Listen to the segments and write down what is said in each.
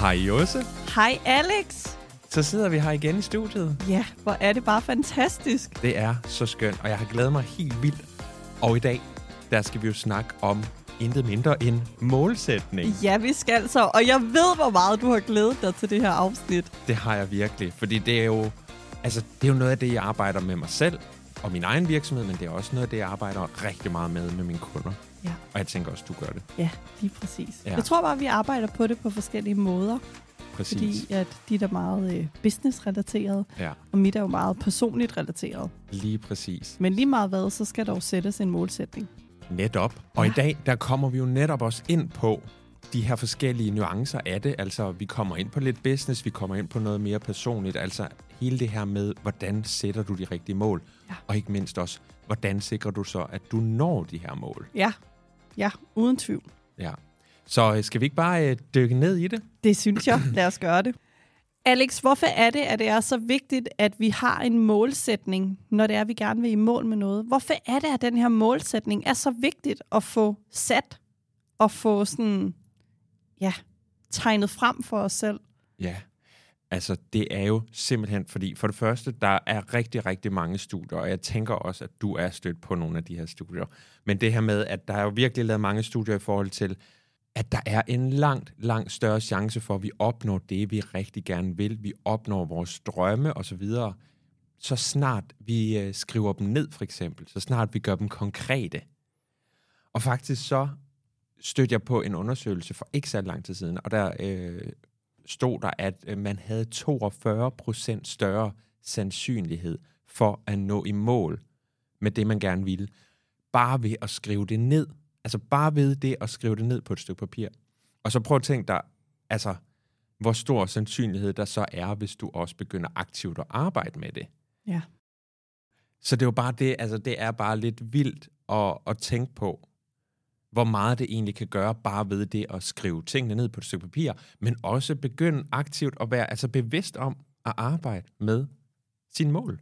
Hej Josse. Hej Alex. Så sidder vi her igen i studiet. Ja, hvor er det bare fantastisk. Det er så skønt, og jeg har glædet mig helt vildt. Og i dag, der skal vi jo snakke om intet mindre end målsætning. Ja, vi skal så. Og jeg ved, hvor meget du har glædet dig til det her afsnit. Det har jeg virkelig, fordi det er jo, altså, det er jo noget af det, jeg arbejder med mig selv og min egen virksomhed, men det er også noget af det, jeg arbejder rigtig meget med med mine kunder. Ja. Og jeg tænker også, du gør det. Ja, lige præcis. Ja. Jeg tror bare, vi arbejder på det på forskellige måder. Præcis. Fordi at dit er meget øh, business-relateret, Ja, og mit er jo meget personligt relateret. lige præcis. Men lige meget hvad, så skal der jo sættes en målsætning. Netop. Og Ja. i dag, der kommer vi jo netop også ind på de her forskellige nuancer af det. Altså, vi kommer ind på lidt business, vi kommer ind på noget mere personligt. Altså, hele det her med, hvordan sætter du de rigtige mål? Ja. Og ikke mindst også, hvordan sikrer du så, at du når de her mål? Ja, ja, uden tvivl. Ja. Så øh, skal vi ikke bare øh, dykke ned i det? Det synes jeg. Lad os gøre det. Alex, hvorfor er det, at det er så vigtigt, at vi har en målsætning, når det er, at vi gerne vil i mål med noget? Hvorfor er det, at den her målsætning er så vigtigt at få sat og få sådan, ja, tegnet frem for os selv? Ja, altså det er jo simpelthen, fordi for det første, der er rigtig, rigtig mange studier, og jeg tænker også, at du er stødt på nogle af de her studier. Men det her med, at der er jo virkelig lavet mange studier i forhold til, at der er en langt, langt større chance for, at vi opnår det, vi rigtig gerne vil. Vi opnår vores drømme osv., så så snart vi øh, skriver dem ned, for eksempel, så snart vi gør dem konkrete. Og faktisk så stødte jeg på en undersøgelse for ikke så lang tid siden, og der øh, stod der, at øh, man havde 42 procent større sandsynlighed for at nå i mål med det, man gerne ville, bare ved at skrive det ned. Altså bare ved det at skrive det ned på et stykke papir. Og så prøv at tænke dig, altså, hvor stor sandsynlighed der så er, hvis du også begynder aktivt at arbejde med det. Ja. Så det er jo bare det, altså det er bare lidt vildt at, at tænke på, hvor meget det egentlig kan gøre bare ved det at skrive tingene ned på et stykke papir, men også begynde aktivt at være altså bevidst om at arbejde med sine mål.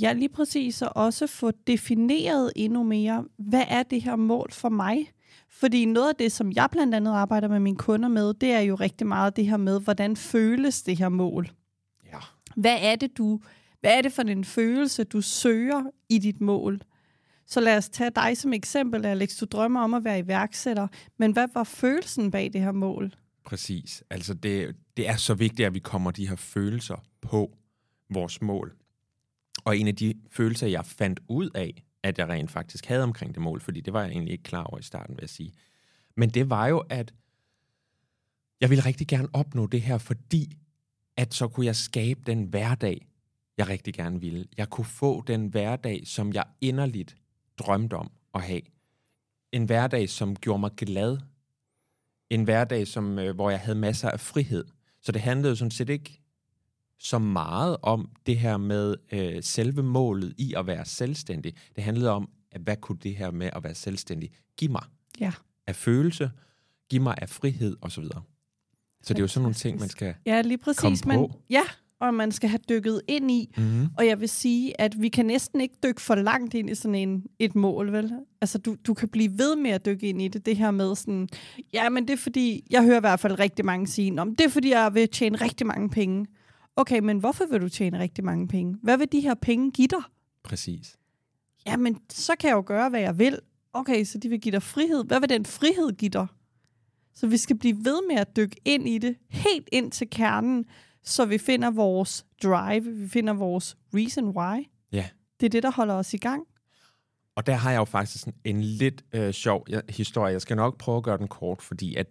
Ja, lige præcis, og også få defineret endnu mere, hvad er det her mål for mig? Fordi noget af det, som jeg blandt andet arbejder med mine kunder med, det er jo rigtig meget det her med, hvordan føles det her mål? Ja. Hvad er det, du, hvad er det for en følelse, du søger i dit mål? Så lad os tage dig som eksempel, Alex. Du drømmer om at være iværksætter, men hvad var følelsen bag det her mål? Præcis. Altså det, det er så vigtigt, at vi kommer de her følelser på vores mål. Og en af de følelser, jeg fandt ud af, at jeg rent faktisk havde omkring det mål, fordi det var jeg egentlig ikke klar over i starten, vil jeg sige. Men det var jo, at jeg ville rigtig gerne opnå det her, fordi at så kunne jeg skabe den hverdag, jeg rigtig gerne ville. Jeg kunne få den hverdag, som jeg inderligt drømte om at have. En hverdag, som gjorde mig glad. En hverdag, som, øh, hvor jeg havde masser af frihed. Så det handlede jo sådan set ikke så meget om det her med øh, selve målet i at være selvstændig. Det handlede om, at hvad kunne det her med at være selvstændig give mig Ja. af følelse, give mig af frihed osv. Så, så det er jo sådan nogle ting, man skal... Ja, lige præcis. Kom Men, på. ja, og man skal have dykket ind i. Mm-hmm. Og jeg vil sige, at vi kan næsten ikke dykke for langt ind i sådan en, et mål, vel? Altså, du, du kan blive ved med at dykke ind i det. Det her med sådan, ja, men det er fordi, jeg hører i hvert fald rigtig mange sige, om det er fordi, jeg vil tjene rigtig mange penge. Okay, men hvorfor vil du tjene rigtig mange penge? Hvad vil de her penge give dig? Præcis. Jamen, så kan jeg jo gøre, hvad jeg vil. Okay, så de vil give dig frihed. Hvad vil den frihed give dig? Så vi skal blive ved med at dykke ind i det, helt ind til kernen, så vi finder vores drive, vi finder vores reason why. Ja. Det er det, der holder os i gang. Og der har jeg jo faktisk en, en lidt øh, sjov historie. Jeg skal nok prøve at gøre den kort, fordi at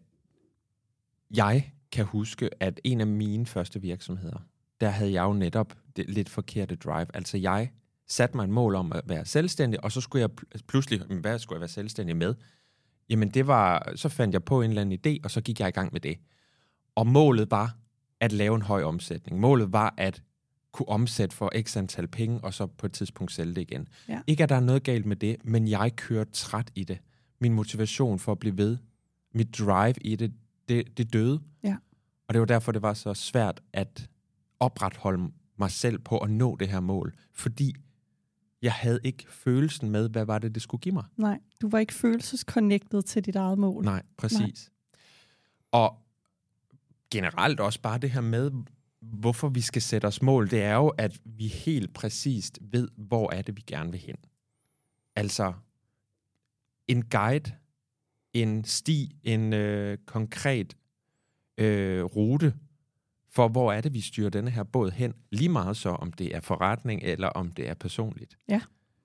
jeg kan huske, at en af mine første virksomheder, der havde jeg jo netop det lidt forkerte drive. Altså jeg satte mig en mål om at være selvstændig, og så skulle jeg pl- pludselig, "Men hvad skulle jeg være selvstændig med? Jamen det var, så fandt jeg på en eller anden idé, og så gik jeg i gang med det. Og målet var at lave en høj omsætning. Målet var at kunne omsætte for x antal penge, og så på et tidspunkt sælge det igen. Ja. Ikke at der er noget galt med det, men jeg kørte træt i det. Min motivation for at blive ved, mit drive i det, det, det døde. Ja. Og det var derfor, det var så svært at opretholde mig selv på at nå det her mål. Fordi jeg havde ikke følelsen med, hvad var det, det skulle give mig. Nej, du var ikke følelsesconnected til dit eget mål. Nej, præcis. Nej. Og generelt også bare det her med, hvorfor vi skal sætte os mål, det er jo, at vi helt præcist ved, hvor er det, vi gerne vil hen. Altså, en guide, en sti, en øh, konkret øh, rute for, hvor er det, vi styrer denne her båd hen. Lige meget så, om det er forretning, eller om det er personligt.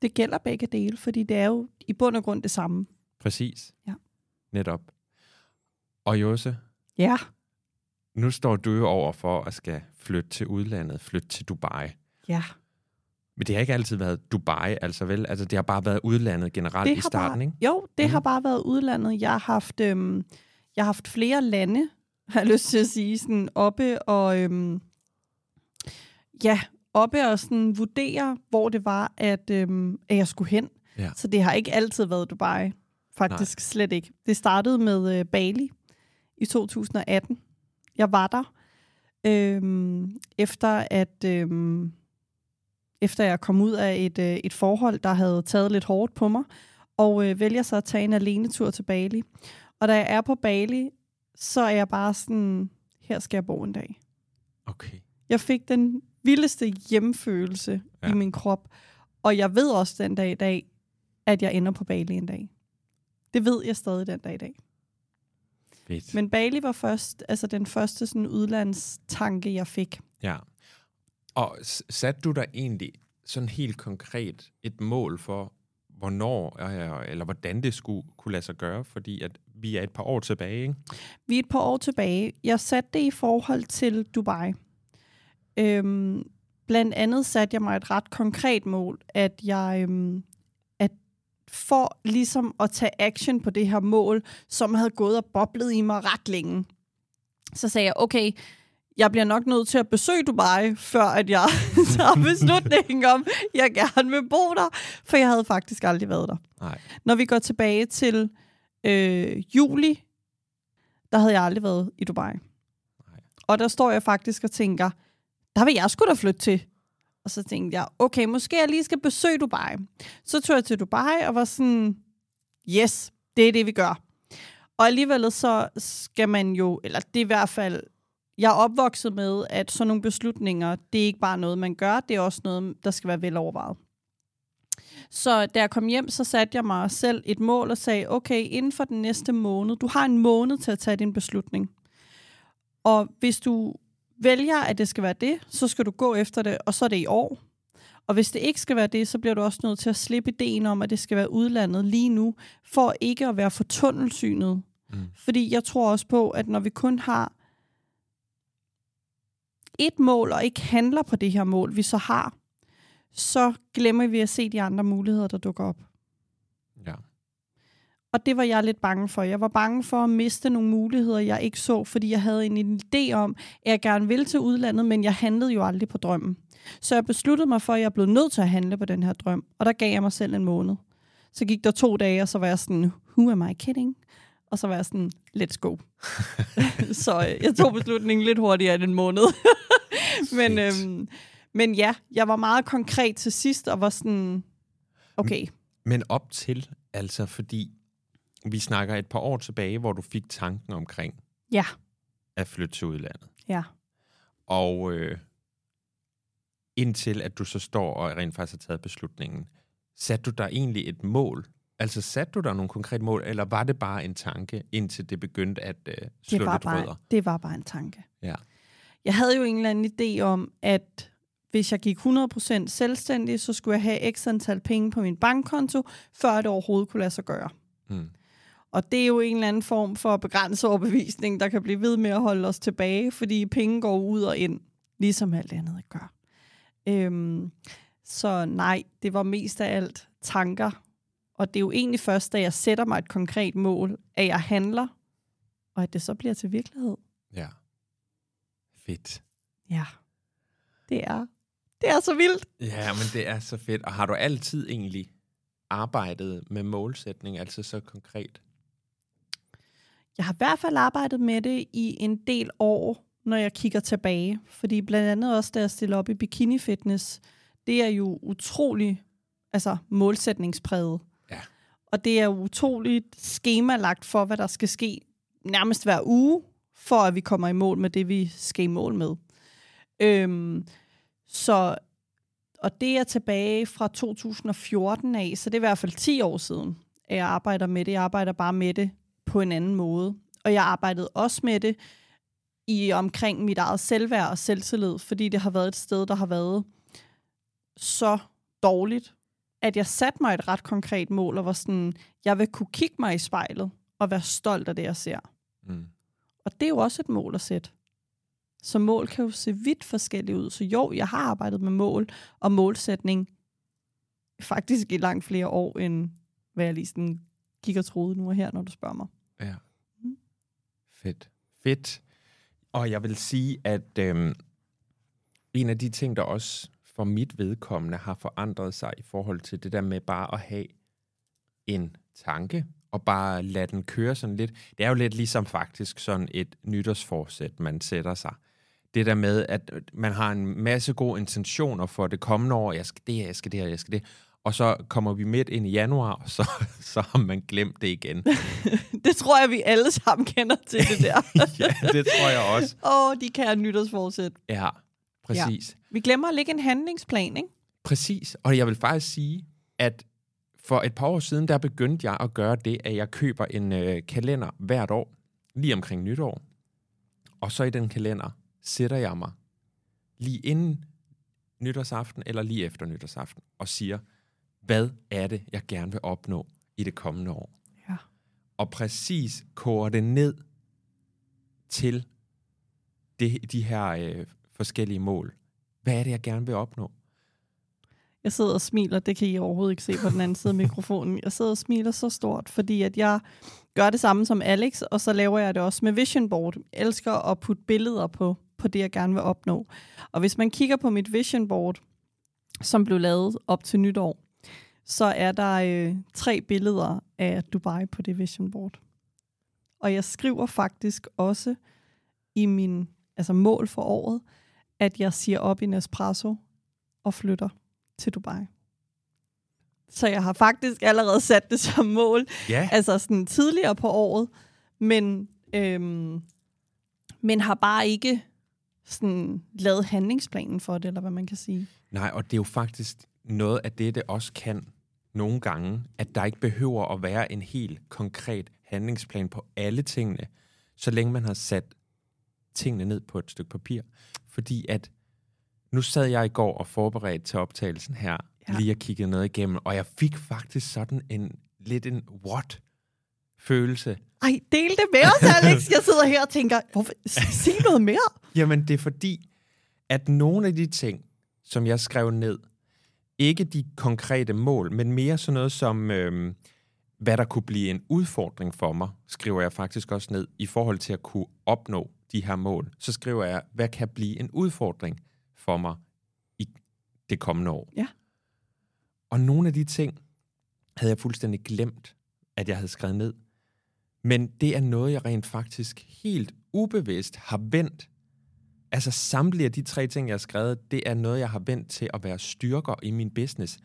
Det gælder begge dele, fordi det er jo i bund og grund det samme. Præcis. Ja. Netop. Og Jose, Ja. Nu står du jo over for at skal flytte til udlandet, flytte til Dubai. Ja. Men det har ikke altid været Dubai, altså vel? Altså, det har bare været udlandet generelt Det i starten, bare- ikke? Jo, det Mhm. har bare været udlandet. Jeg har haft, øhm, jeg har haft flere lande, har jeg lyst til at sige, sådan oppe og øhm, ja, oppe og sådan vurdere, hvor det var, at, øhm, at jeg skulle hen. Ja. Så det har ikke altid været Dubai. Faktisk Nej. slet ikke. Det startede med øh, Bali i 2018. Jeg var der, øhm, efter at øhm, efter jeg kom ud af et, øh, et forhold, der havde taget lidt hårdt på mig, og øh, vælger så at tage en alene-tur til Bali. Og da jeg er på Bali, så er jeg bare sådan, her skal jeg bo en dag. Okay. Jeg fik den vildeste hjemfølelse ja. I min krop, og jeg ved også den dag i dag, at jeg ender på Bali en dag. Det ved jeg stadig den dag i dag. Fedt. Men Bali var først, altså den første sådan udlandstanke, jeg fik. Ja. Og satte du dig egentlig sådan helt konkret et mål for, hvornår øh, eller hvordan det skulle kunne lade sig gøre? Fordi at vi er et par år tilbage, ikke? Vi er et par år tilbage. Jeg satte det i forhold til Dubai. Øhm, blandt andet satte jeg mig et ret konkret mål, at jeg øhm, for ligesom at tage action på det her mål, som havde gået og boblet i mig ret længe, så sagde jeg, okay, jeg bliver nok nødt til at besøge Dubai, før at jeg tager beslutningen om, jeg gerne vil bo der, for jeg havde faktisk aldrig været der. Nej. Når vi går tilbage til øh, juli, der havde jeg aldrig været i Dubai. Nej. Og der står jeg faktisk og tænker, der vil jeg sgu da flytte til. Og så tænkte jeg, okay, måske jeg lige skal besøge Dubai. Så tog jeg til Dubai og var sådan, yes, det er det, vi gør. Og alligevel så skal man jo, eller det er i hvert fald, jeg er opvokset med, at sådan nogle beslutninger, det er ikke bare noget, man gør, det er også noget, der skal være velovervejet. Så da jeg kom hjem, så satte jeg mig selv et mål og sagde, okay, inden for den næste måned, du har en måned til at tage din beslutning. Og hvis du vælger, at det skal være det, så skal du gå efter det, og så er det i år. Og hvis det ikke skal være det, så bliver du også nødt til at slippe ideen om, at det skal være udlandet lige nu, for ikke at være for tunnelsynet. Mm. Fordi jeg tror også på, at når vi kun har et mål, og ikke handler på det her mål, vi så har, så glemmer vi at se de andre muligheder, der dukker op. Og det var jeg lidt bange for. Jeg var bange for at miste nogle muligheder, jeg ikke så, fordi jeg havde en idé om, at jeg gerne ville til udlandet, men jeg handlede jo aldrig på drømmen. Så jeg besluttede mig for, at jeg blev nødt til at handle på den her drøm, og der gav jeg mig selv en måned. Så gik der to dage, og så var jeg sådan, who am I kidding? Og så var jeg sådan, let's go. så øh, jeg tog beslutningen lidt hurtigere end en måned. men, øhm, men ja, jeg var meget konkret til sidst, og var sådan, okay, Men op til, altså fordi vi snakker et par år tilbage, hvor du fik tanken omkring ja, at flytte til udlandet. ja. Og øh, indtil at du så står og rent faktisk har taget beslutningen, satte du dig egentlig et mål? Altså satte du dig nogle konkrete mål, eller var det bare en tanke, indtil det begyndte at øh, slå det var, lidt bare, rødder? det var bare en tanke. Ja. Jeg havde jo en eller anden idé om, at hvis jeg gik 100% selvstændig, så skulle jeg have x antal penge på min bankkonto, før det overhovedet kunne lade sig gøre. Mm. Og det er jo en eller anden form for begrænset overbevisning, der kan blive ved med at holde os tilbage, fordi penge går ud og ind, ligesom alt andet gør. Øhm, så nej, det var mest af alt tanker. Og det er jo egentlig først, da jeg sætter mig et konkret mål, at jeg handler, og at det så bliver til virkelighed. Ja. Fedt. Ja, det er, det er så vildt. Ja, men det er så fedt. Og har du altid egentlig arbejdet med målsætning, altså så konkret? Jeg har i hvert fald arbejdet med det i en del år, når jeg kigger tilbage. Fordi blandt andet også, da jeg stiller op i bikini fitness, det er jo utrolig altså, målsætningspræget. Ja. Og det er jo utroligt skemalagt for, hvad der skal ske nærmest hver uge, for at vi kommer i mål med det, vi skal i mål med. Øhm, så, og det er tilbage fra 2014 af, så det er i hvert fald 10 år siden, at jeg arbejder med det. Jeg arbejder bare med det på en anden måde. Og jeg arbejdede også med det i omkring mit eget selvværd og selvtillid, fordi det har været et sted, der har været så dårligt, at jeg satte mig et ret konkret mål, og var sådan, jeg vil kunne kigge mig i spejlet, og være stolt af det, jeg ser. Mm. Og det er jo også et mål at sætte. Så mål kan jo se vidt forskellige ud. Så jo, jeg har arbejdet med mål og målsætning faktisk i langt flere år, end hvad jeg lige sådan kigger troede nu og her, når du spørger mig. Ja. Mm. Fedt. Fedt. Og jeg vil sige, at øhm, en af de ting, der også for mit vedkommende har forandret sig i forhold til det der med bare at have en tanke, og bare lade den køre sådan lidt. Det er jo lidt ligesom faktisk sådan et nytårsforsæt, man sætter sig. Det der med, at man har en masse gode intentioner for det kommende år. Jeg skal det, jeg skal det, jeg skal det. Og så kommer vi midt ind i januar, og så, så har man glemt det igen. det tror jeg, vi alle sammen kender til det der. ja, det tror jeg også. Åh, oh, de kan nytårsforsæt. Ja, præcis. Ja. Vi glemmer at lægge en handlingsplan, ikke? Præcis. Og jeg vil faktisk sige, at for et par år siden, der begyndte jeg at gøre det, at jeg køber en øh, kalender hvert år, lige omkring nytår. Og så i den kalender sætter jeg mig lige inden nytårsaften eller lige efter nytårsaften og siger, hvad er det, jeg gerne vil opnå i det kommende år? Ja. Og præcis koger det ned til det, de her øh, forskellige mål. Hvad er det, jeg gerne vil opnå? Jeg sidder og smiler, det kan I overhovedet ikke se på den anden side af mikrofonen. Jeg sidder og smiler så stort, fordi at jeg gør det samme som Alex, og så laver jeg det også med vision board. Jeg elsker at putte billeder på, på det, jeg gerne vil opnå. Og hvis man kigger på mit vision board, som blev lavet op til nytår, så er der øh, tre billeder af Dubai på det vision board. Og jeg skriver faktisk også i min altså mål for året, at jeg siger op i Nespresso og flytter til Dubai. Så jeg har faktisk allerede sat det som mål, Ja. altså sådan tidligere på året, men, øhm, men har bare ikke sådan lavet handlingsplanen for det, eller hvad man kan sige. Nej, og det er jo faktisk noget af det, det også kan nogle gange, at der ikke behøver at være en helt konkret handlingsplan på alle tingene, så længe man har sat tingene ned på et stykke papir. Fordi at nu sad jeg i går og forberedte til optagelsen her, Ja. lige og kiggede noget igennem, og jeg fik faktisk sådan en lidt en what-følelse. Ej, del det med os, Alex. Jeg sidder her og tænker, hvorfor, sig noget mere. Jamen, det er fordi, at nogle af de ting, som jeg skrev ned, ikke de konkrete mål, men mere sådan noget som, øhm, hvad der kunne blive en udfordring for mig, skriver jeg faktisk også ned, i forhold til at kunne opnå de her mål. Så skriver jeg, hvad kan blive en udfordring for mig i det kommende år. Ja. Og nogle af de ting havde jeg fuldstændig glemt, at jeg havde skrevet ned. Men det er noget, jeg rent faktisk helt ubevidst har vendt Altså samtlige af de tre ting, jeg har skrevet, det er noget, jeg har vendt til at være styrker i min business.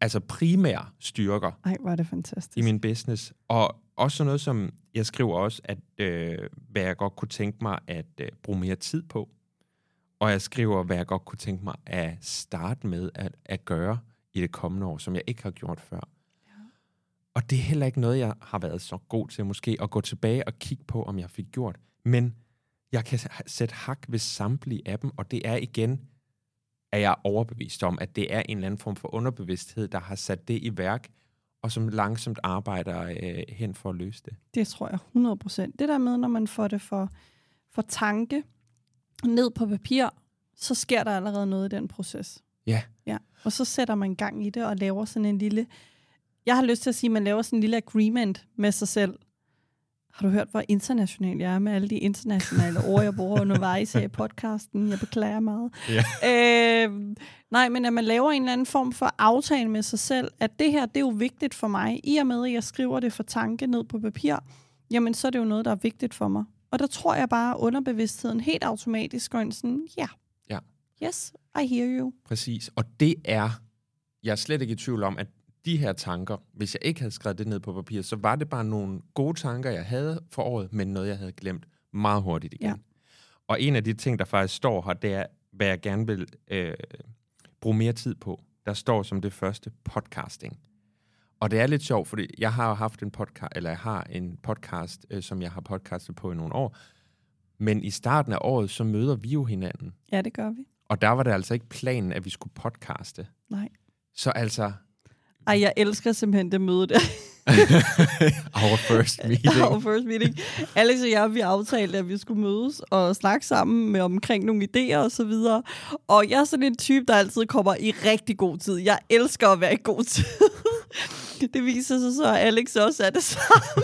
Altså primære styrker Ej, hvor er det fantastisk. i min business. Og også noget som, jeg skriver også, at øh, hvad jeg godt kunne tænke mig at øh, bruge mere tid på. Og jeg skriver, hvad jeg godt kunne tænke mig at starte med at, at gøre i det kommende år, som jeg ikke har gjort før. Ja. Og det er heller ikke noget, jeg har været så god til måske at gå tilbage og kigge på, om jeg fik gjort. Men jeg kan sætte hak ved samtlige af dem, og det er igen, at jeg er overbevist om, at det er en eller anden form for underbevidsthed, der har sat det i værk, og som langsomt arbejder øh, hen for at løse det. Det tror jeg 100 procent. Det der med, når man får det for, for tanke ned på papir, så sker der allerede noget i den proces. Ja. ja. Og så sætter man gang i det og laver sådan en lille... Jeg har lyst til at sige, at man laver sådan en lille agreement med sig selv. Har du hørt, hvor international jeg er med alle de internationale ord, jeg bruger undervejs her i podcasten? Jeg beklager meget. Ja. Øh, nej, men at man laver en eller anden form for aftale med sig selv, at det her, det er jo vigtigt for mig. I og med, at jeg skriver det for tanke ned på papir, jamen så er det jo noget, der er vigtigt for mig. Og der tror jeg bare, at underbevidstheden helt automatisk går ind sådan, ja, Ja. yes, I hear you. Præcis. Og det er, jeg er slet ikke i tvivl om, at de her tanker, hvis jeg ikke havde skrevet det ned på papir, så var det bare nogle gode tanker, jeg havde for året, men noget, jeg havde glemt. meget hurtigt igen. Ja. Og en af de ting, der faktisk står her, det er, hvad jeg gerne vil øh, bruge mere tid på. Der står som det første podcasting. Og det er lidt sjovt, fordi jeg har haft en podcast, eller jeg har en podcast, øh, som jeg har podcastet på i nogle år. Men i starten af året, så møder vi jo hinanden. Ja, det gør vi. Og der var det altså ikke planen, at vi skulle podcaste. Nej. Så altså, Ej, jeg elsker simpelthen det møde der. our first meeting. Our first meeting. Alex og jeg, vi aftalte, at vi skulle mødes og snakke sammen med omkring nogle idéer og så videre. Og jeg er sådan en type, der altid kommer i rigtig god tid. Jeg elsker at være i god tid. det viser sig så, at Alex også er det samme.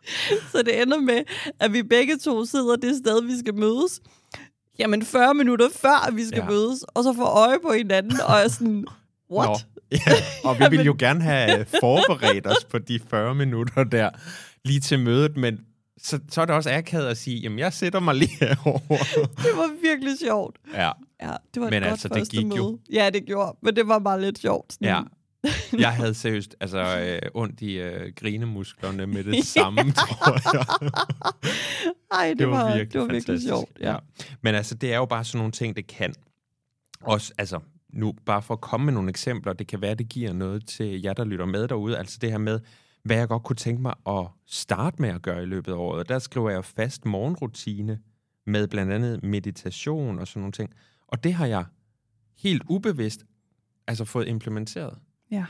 så det ender med, at vi begge to sidder det sted, vi skal mødes. Jamen 40 minutter før, vi skal Ja. mødes, og så får øje på hinanden, og er sådan, what? Nå. Ja, og vi ville jo gerne have forberedt os på de 40 minutter der, lige til mødet, men så, så er det også akavet at sige, jamen jeg sætter mig lige herovre. Det var virkelig sjovt. ja, Ja, det var et Men godt altså, det første gik møde. jo. Ja, det gjorde, men det var bare lidt sjovt. Sådan, ja. Jeg havde seriøst altså, øh, ondt i øh, grinemusklerne med det samme, tror jeg. Ej, det, det var, var, virkelig det var virkelig fantastisk. sjovt. Ja. Men altså, det er jo bare sådan nogle ting, det kan. Også, altså, nu bare for at komme med nogle eksempler, det kan være, det giver noget til jer, der lytter med derude. Altså det her med, hvad jeg godt kunne tænke mig at starte med at gøre i løbet af året. Der skriver jeg fast morgenrutine med blandt andet meditation og sådan nogle ting. Og det har jeg helt ubevidst altså fået implementeret. ja,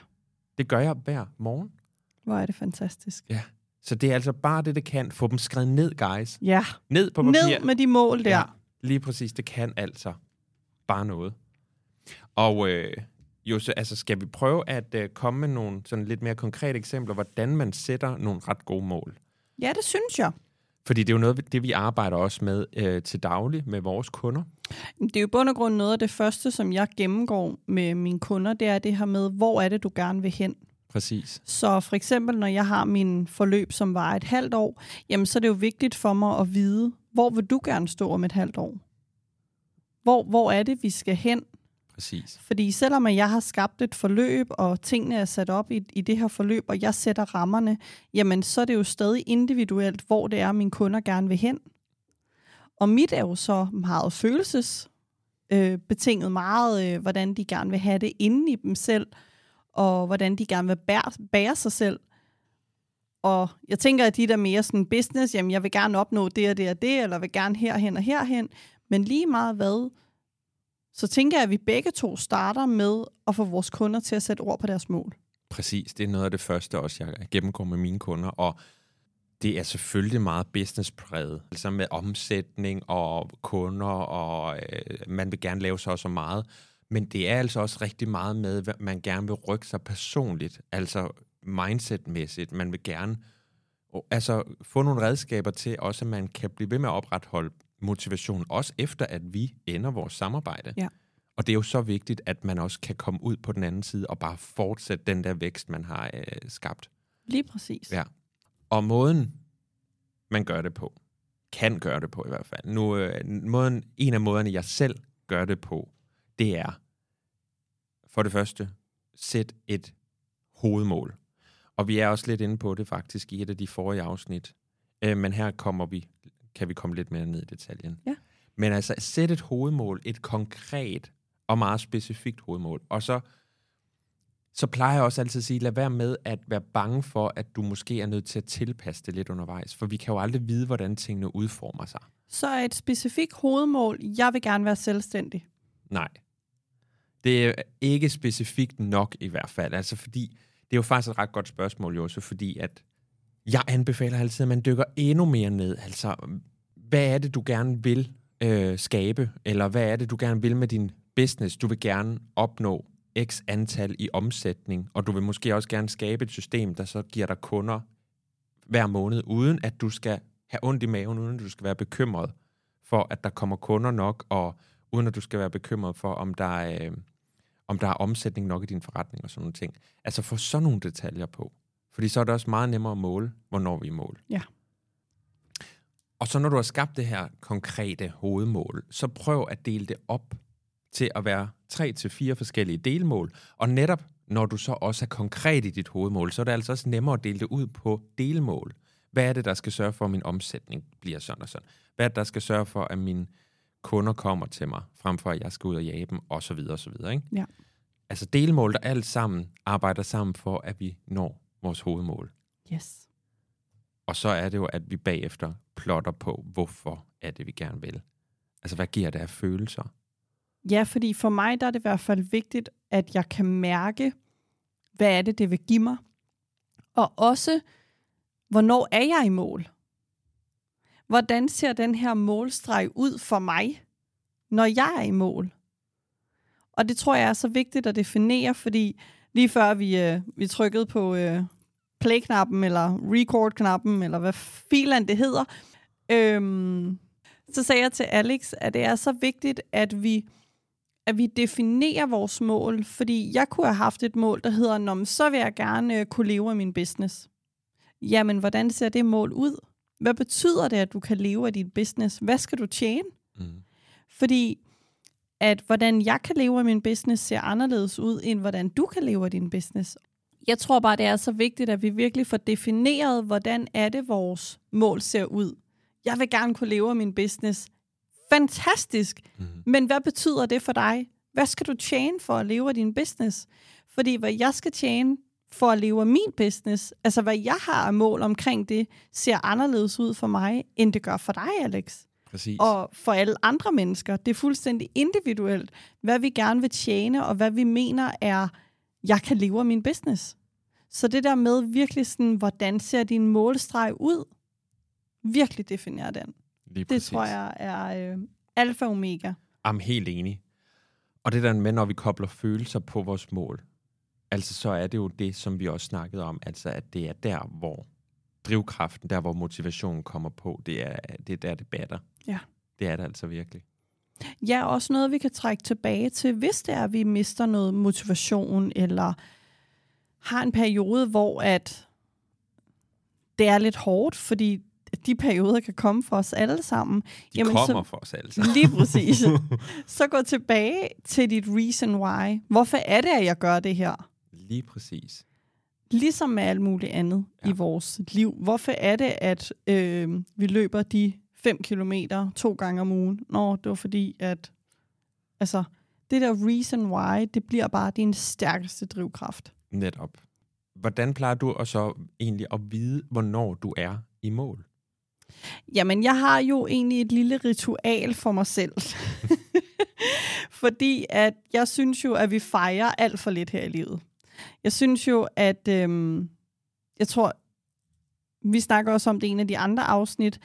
Det gør jeg hver morgen. hvor er det fantastisk. Ja. Så det er altså bare det, det kan. Få dem skrevet ned, guys. Ja, Ned på papir. ned med de mål der. Ja, lige præcis. Det kan altså bare noget. Og øh, jo, så, altså, skal vi prøve at øh, komme med nogle sådan lidt mere konkrete eksempler, hvordan man sætter nogle ret gode mål? ja, det synes jeg. Fordi det er jo noget, det vi arbejder også med øh, til daglig med vores kunder. Det er jo bund og grund noget af det første, som jeg gennemgår med mine kunder, det er det her med, hvor er det, du gerne vil hen? Præcis. Så for eksempel, når jeg har min forløb, som var et halvt år, jamen så er det jo vigtigt for mig at vide, hvor vil du gerne stå om et halvt år? Hvor, hvor er det, vi skal hen? Præcis. Fordi selvom jeg har skabt et forløb, og tingene er sat op i, i det her forløb, og jeg sætter rammerne, jamen så er det jo stadig individuelt, hvor det er, mine kunder gerne vil hen. Og mit er jo så meget følelses øh, betinget meget, øh, hvordan de gerne vil have det inde i dem selv, og hvordan de gerne vil bære, bære sig selv. Og jeg tænker, at de der mere sådan business, jamen jeg vil gerne opnå det og det og det, eller vil gerne herhen og herhen. Men lige meget hvad, så tænker jeg, at vi begge to starter med at få vores kunder til at sætte ord på deres mål. Præcis. Det er noget af det første også, jeg gennemgår med mine kunder. Og det er selvfølgelig meget businesspræget. Altså med omsætning og kunder, og øh, man vil gerne lave så og så meget. Men det er altså også rigtig meget med, hvad man gerne vil rykke sig personligt. Altså mindsetmæssigt. Man vil gerne altså, få nogle redskaber til, også at man kan blive ved med at opretholde motivation, også efter at vi ender vores samarbejde. Ja. Og det er jo så vigtigt, at man også kan komme ud på den anden side og bare fortsætte den der vækst, man har øh, skabt. Lige præcis. Ja. Og måden, man gør det på, kan gøre det på i hvert fald. Nu, øh, måden, en af måderne, jeg selv gør det på, det er for det første, sæt et hovedmål. Og vi er også lidt inde på det faktisk i et af de forrige afsnit. Øh, men her kommer vi, kan vi komme lidt mere ned i detaljen. Ja. Men altså, sæt et hovedmål, et konkret og meget specifikt hovedmål. Og så, så plejer jeg også altid at sige, lad være med at være bange for, at du måske er nødt til at tilpasse det lidt undervejs. For vi kan jo aldrig vide, hvordan tingene udformer sig. Så et specifikt hovedmål, jeg vil gerne være selvstændig. Nej. Det er ikke specifikt nok i hvert fald. Altså fordi, det er jo faktisk et ret godt spørgsmål, Jose, fordi at jeg anbefaler altid, at man dykker endnu mere ned. Altså, hvad er det, du gerne vil øh, skabe? Eller hvad er det, du gerne vil med din business? Du vil gerne opnå x antal i omsætning, og du vil måske også gerne skabe et system, der så giver dig kunder hver måned, uden at du skal have ondt i maven, uden at du skal være bekymret for, at der kommer kunder nok, og uden at du skal være bekymret for, om der er, øh, om der er omsætning nok i din forretning og sådan nogle ting. Altså få sådan nogle detaljer på. Fordi så er det også meget nemmere at måle, hvornår vi er i mål. Ja. Og så når du har skabt det her konkrete hovedmål, så prøv at dele det op til at være tre til fire forskellige delmål. Og netop når du så også er konkret i dit hovedmål, så er det altså også nemmere at dele det ud på delmål. Hvad er det, der skal sørge for, at min omsætning bliver sådan og sådan? Hvad er det, der skal sørge for, at mine kunder kommer til mig, frem for at jeg skal ud og jage dem, og så videre, og så videre. Ikke? Ja. Altså delmål, der alt sammen arbejder sammen for, at vi når vores hovedmål. Yes. Og så er det jo, at vi bagefter plotter på, hvorfor er det, vi gerne vil. Altså, hvad giver det af følelser? Ja, fordi for mig der er det i hvert fald vigtigt, at jeg kan mærke, hvad er det, det vil give mig. Og også, hvornår er jeg i mål? Hvordan ser den her målstreg ud for mig, når jeg er i mål? Og det tror jeg er så vigtigt at definere, fordi lige før vi, øh, vi trykkede på øh, play-knappen, eller record-knappen, eller hvad filan det hedder, øhm, så sagde jeg til Alex, at det er så vigtigt, at vi at vi definerer vores mål, fordi jeg kunne have haft et mål, der hedder, Nå, så vil jeg gerne øh, kunne leve af min business. Jamen, hvordan ser det mål ud? Hvad betyder det, at du kan leve af din business? Hvad skal du tjene? Mm. Fordi at hvordan jeg kan leve af min business ser anderledes ud, end hvordan du kan leve af din business. Jeg tror bare, det er så vigtigt, at vi virkelig får defineret, hvordan er det, vores mål ser ud. Jeg vil gerne kunne leve af min business. Fantastisk! Mm. Men hvad betyder det for dig? Hvad skal du tjene for at leve af din business? Fordi hvad jeg skal tjene for at leve af min business, altså hvad jeg har af mål omkring det, ser anderledes ud for mig, end det gør for dig, Alex. Præcis. Og for alle andre mennesker. Det er fuldstændig individuelt, hvad vi gerne vil tjene, og hvad vi mener er, jeg kan leve af min business. Så det der med virkelig sådan, hvordan ser din målstreg ud? Virkelig definere den. Lige Det tror jeg er øh, alfa og omega. Jamen, helt enig. Og det der med, når vi kobler følelser på vores mål, altså så er det jo det, som vi også snakkede om, altså at det er der, hvor drivkraften, der hvor motivationen kommer på, det er, det er der, det batter. Ja. Det er det altså virkelig. Ja, også noget, vi kan trække tilbage til, hvis det er, at vi mister noget motivation, eller har en periode, hvor at det er lidt hårdt, fordi de perioder kan komme for os alle sammen. De Jamen, kommer så... for os alle sammen. Lige præcis. Så gå tilbage til dit reason why. Hvorfor er det, at jeg gør det her? Lige præcis. Ligesom med alt muligt andet. Ja. i vores liv. Hvorfor er det, at øh, vi løber de 5 kilometer to gange om ugen? Nå, det var fordi, at altså, det der reason why, det bliver bare din stærkeste drivkraft. Netop. Hvordan plejer du at så egentlig at vide, hvornår du er i mål? Jamen, jeg har jo egentlig et lille ritual for mig selv. Fordi at jeg synes jo, at vi fejrer alt for lidt her i livet. Jeg synes jo, at øhm, jeg tror, vi snakker også om det i en af de andre afsnit,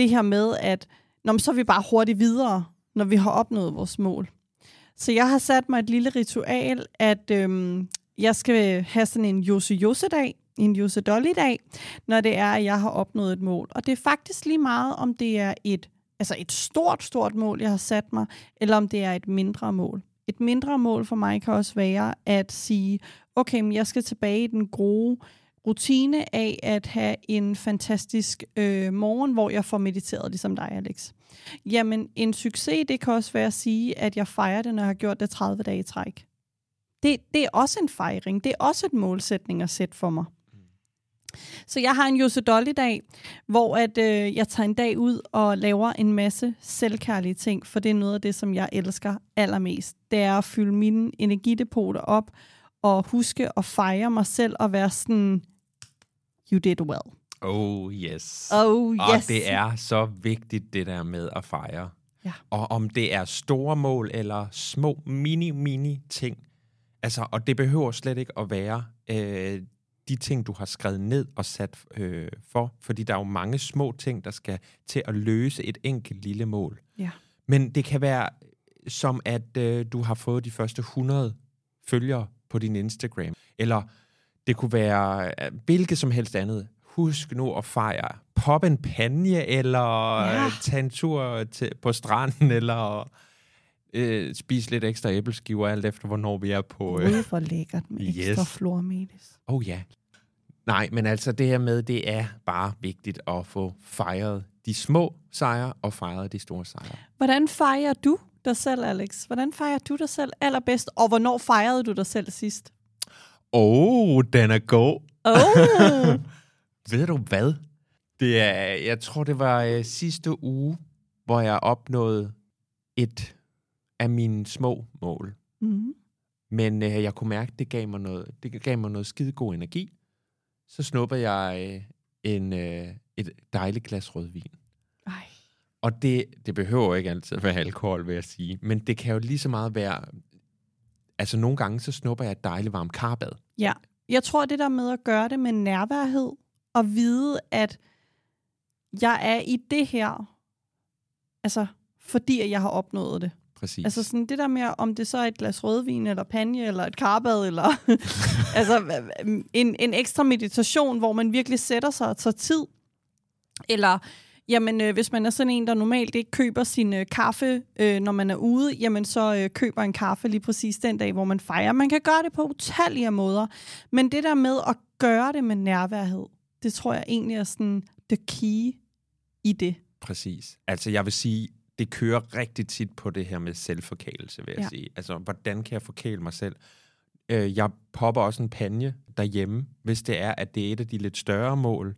det her med, at når så er vi bare hurtigt videre, når vi har opnået vores mål. Så jeg har sat mig et lille ritual, at øhm, jeg skal have sådan en Jose Jose-dag, en Jose Dolly-dag, når det er, at jeg har opnået et mål. Og det er faktisk lige meget, om det er et, altså et stort, stort mål, jeg har sat mig, eller om det er et mindre mål. Et mindre mål for mig kan også være at sige, okay, men jeg skal tilbage i den gode rutine af at have en fantastisk øh, morgen, hvor jeg får mediteret, ligesom dig, Alex. Jamen, en succes, det kan også være at sige, at jeg fejrer det, når jeg har gjort det 30 dage i træk. Det, det er også en fejring. Det er også et målsætning at sætte for mig. Så jeg har en Jose Dolly-dag, hvor at, øh, jeg tager en dag ud og laver en masse selvkærlige ting, for det er noget af det, som jeg elsker allermest. Det er at fylde mine energidepoter op, og huske at fejre mig selv og være sådan, you did well. Oh yes. Oh Og yes. det er så vigtigt, det der med at fejre. Ja. Og om det er store mål eller små, mini, mini ting. Altså, og det behøver slet ikke at være øh, de ting, du har skrevet ned og sat øh, for. Fordi der er jo mange små ting, der skal til at løse et enkelt lille mål. Ja. Men det kan være som, at øh, du har fået de første 100 følgere på din Instagram. Eller det kunne være øh, hvilket som helst andet. Husk nu at fejre. Pop en panje, eller Ja. ja. tage en tur til, på stranden, eller øh, spise lidt ekstra æbleskiver, alt efter hvornår vi er på... Øh. Gud, hvor lækkert med Yes. ekstra flormelis. Oh ja. Nej, men altså det her med, det er bare vigtigt at få fejret de små sejre og fejret de store sejre. Hvordan fejrer du dig selv, Alex? Hvordan fejrer du dig selv allerbedst? Og hvornår fejrede du dig selv sidst? Oh, den er god. Oh, Ved du hvad? Det er, jeg tror, det var øh, sidste uge, hvor jeg opnåede et af mine små mål. Mm. Men øh, jeg kunne mærke, det gav mig noget, det gav mig noget skide god energi. Så snupper jeg øh, en, øh, et dejligt glas rødvin. Og det, det behøver ikke altid at være alkohol, vil jeg sige. Men det kan jo lige så meget være... Altså, nogle gange, så snupper jeg et dejligt varmt karbad. Ja. Jeg tror, det der med at gøre det med nærværhed, og vide, at jeg er i det her, altså, fordi jeg har opnået det. Præcis. Altså sådan det der med, om det så er et glas rødvin, eller panje, eller et karbad, eller altså en, en ekstra meditation, hvor man virkelig sætter sig og tager tid. Eller jamen, øh, hvis man er sådan en, der normalt ikke køber sin øh, kaffe, øh, når man er ude, jamen så øh, køber en kaffe lige præcis den dag, hvor man fejrer. Man kan gøre det på utallige måder. Men det der med at gøre det med nærværhed, det tror jeg egentlig er sådan the key i det. Præcis. Altså, jeg vil sige, det kører rigtig tit på det her med selvforkælelse, vil jeg Ja. sige. Altså, hvordan kan jeg forkæle mig selv? Øh, jeg popper også en panje derhjemme, hvis det er, at det er et af de lidt større mål.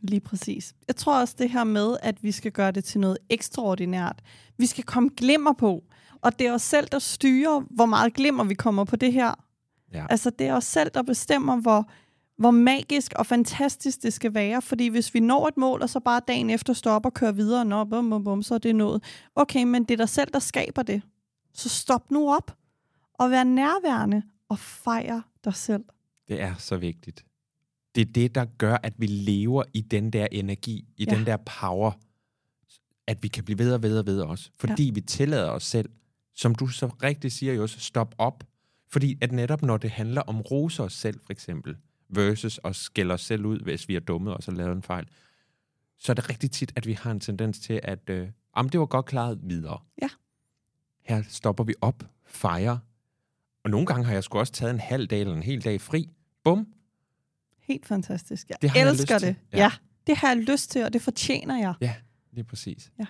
Lige præcis. Jeg tror også det her med, at vi skal gøre det til noget ekstraordinært. Vi skal komme glimmer på. Og det er os selv, der styrer, hvor meget glimmer vi kommer på det her. Ja. Altså, det er os selv, der bestemmer, hvor, hvor magisk og fantastisk det skal være. Fordi hvis vi når et mål, og så bare dagen efter stopper og kører videre, nå, bum, bum, bum, så er det nået. Okay, men det er dig selv, der skaber det. Så stop nu op og vær nærværende og fejre dig selv. Det er så vigtigt. Det er det, der gør, at vi lever i den der energi, i Ja. den der power, at vi kan blive ved og ved og ved også. Fordi ja. vi tillader os selv, som du så rigtig siger jo også, stop op. Fordi at netop når det handler om rose os selv, for eksempel, versus at skælde os selv ud, hvis vi har dummet os og lavet en fejl, så er det rigtig tit, at vi har en tendens til, at øh, det var godt klaret videre. Ja. Her stopper vi op, fejrer, og nogle gange har jeg sgu også taget en halv dag eller en hel dag fri. Bum, Helt fantastisk. Jeg Det jeg elsker til. det. Ja. Ja. det har jeg lyst til, og det fortjener jeg. Ja, lige præcis. Ja.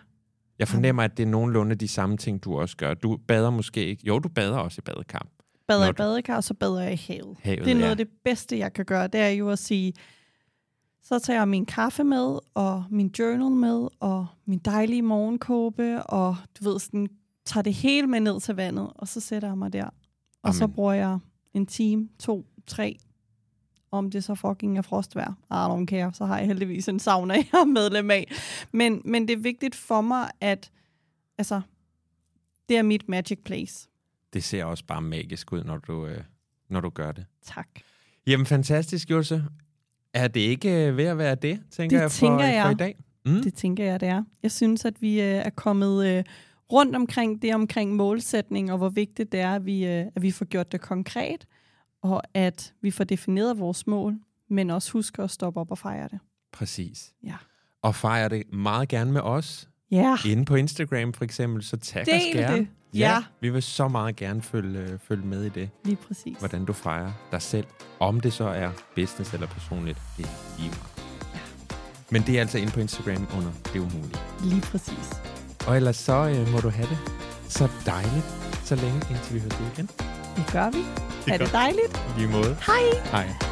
Jeg fornemmer, at det er nogenlunde de samme ting, du også gør. Du bader måske ikke. Jo, du bader også i badekar. Bader Når i badekar, og så bader jeg i havet. Havet, Det er noget ja. af det bedste, jeg kan gøre. Det er jo at sige, så tager jeg min kaffe med, og min journal med, og min dejlige morgenkåbe, og du ved, sådan, tager det hele med ned til vandet, og så sætter jeg mig der. Og så Amen. bruger jeg en time, to, tre, om det så fucking er frostvejr. I don't care, så har jeg heldigvis en sauna, jeg er medlem af. Men, men det er vigtigt for mig, at altså, det er mit magic place. Det ser også bare magisk ud, når du, øh, når du gør det. Tak. Jamen, fantastisk, Jusse. Er det ikke øh, ved at være det, tænker Det jeg, for, tænker for jeg. i dag? Mm? Det tænker jeg, det er. Jeg synes, at vi øh, er kommet øh, rundt omkring det omkring målsætning, og hvor vigtigt det er, at vi, øh, at vi får gjort det konkret, og at vi får defineret vores mål, men også husker at stoppe op og fejre det. Præcis. Ja. Og fejre det meget gerne med os. Ja, Inde på Instagram for eksempel, så tag os del gerne. det. Ja. Vi vil så meget gerne følge, øh, følge med i det. lige præcis. hvordan du fejrer dig selv. Om det så er business eller personligt, det er lige meget. Men det er altså inde på Instagram under Det Umulige. Lige præcis. Og ellers så øh, må du have det så dejligt, så længe indtil vi høres ud igen. Det gør vi. Det er det dejligt? I lige måde. Hej! Hej.